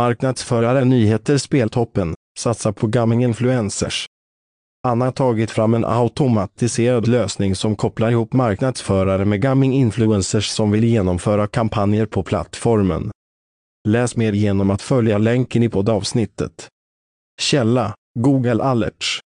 Marknadsförare Nyheter Speltoppen, satsa på gaming influencers. Anna har tagit fram en automatiserad lösning som kopplar ihop marknadsförare med gaming influencers som vill genomföra kampanjer på plattformen. Läs mer genom att följa länken i poddavsnittet. Källa Google Alerts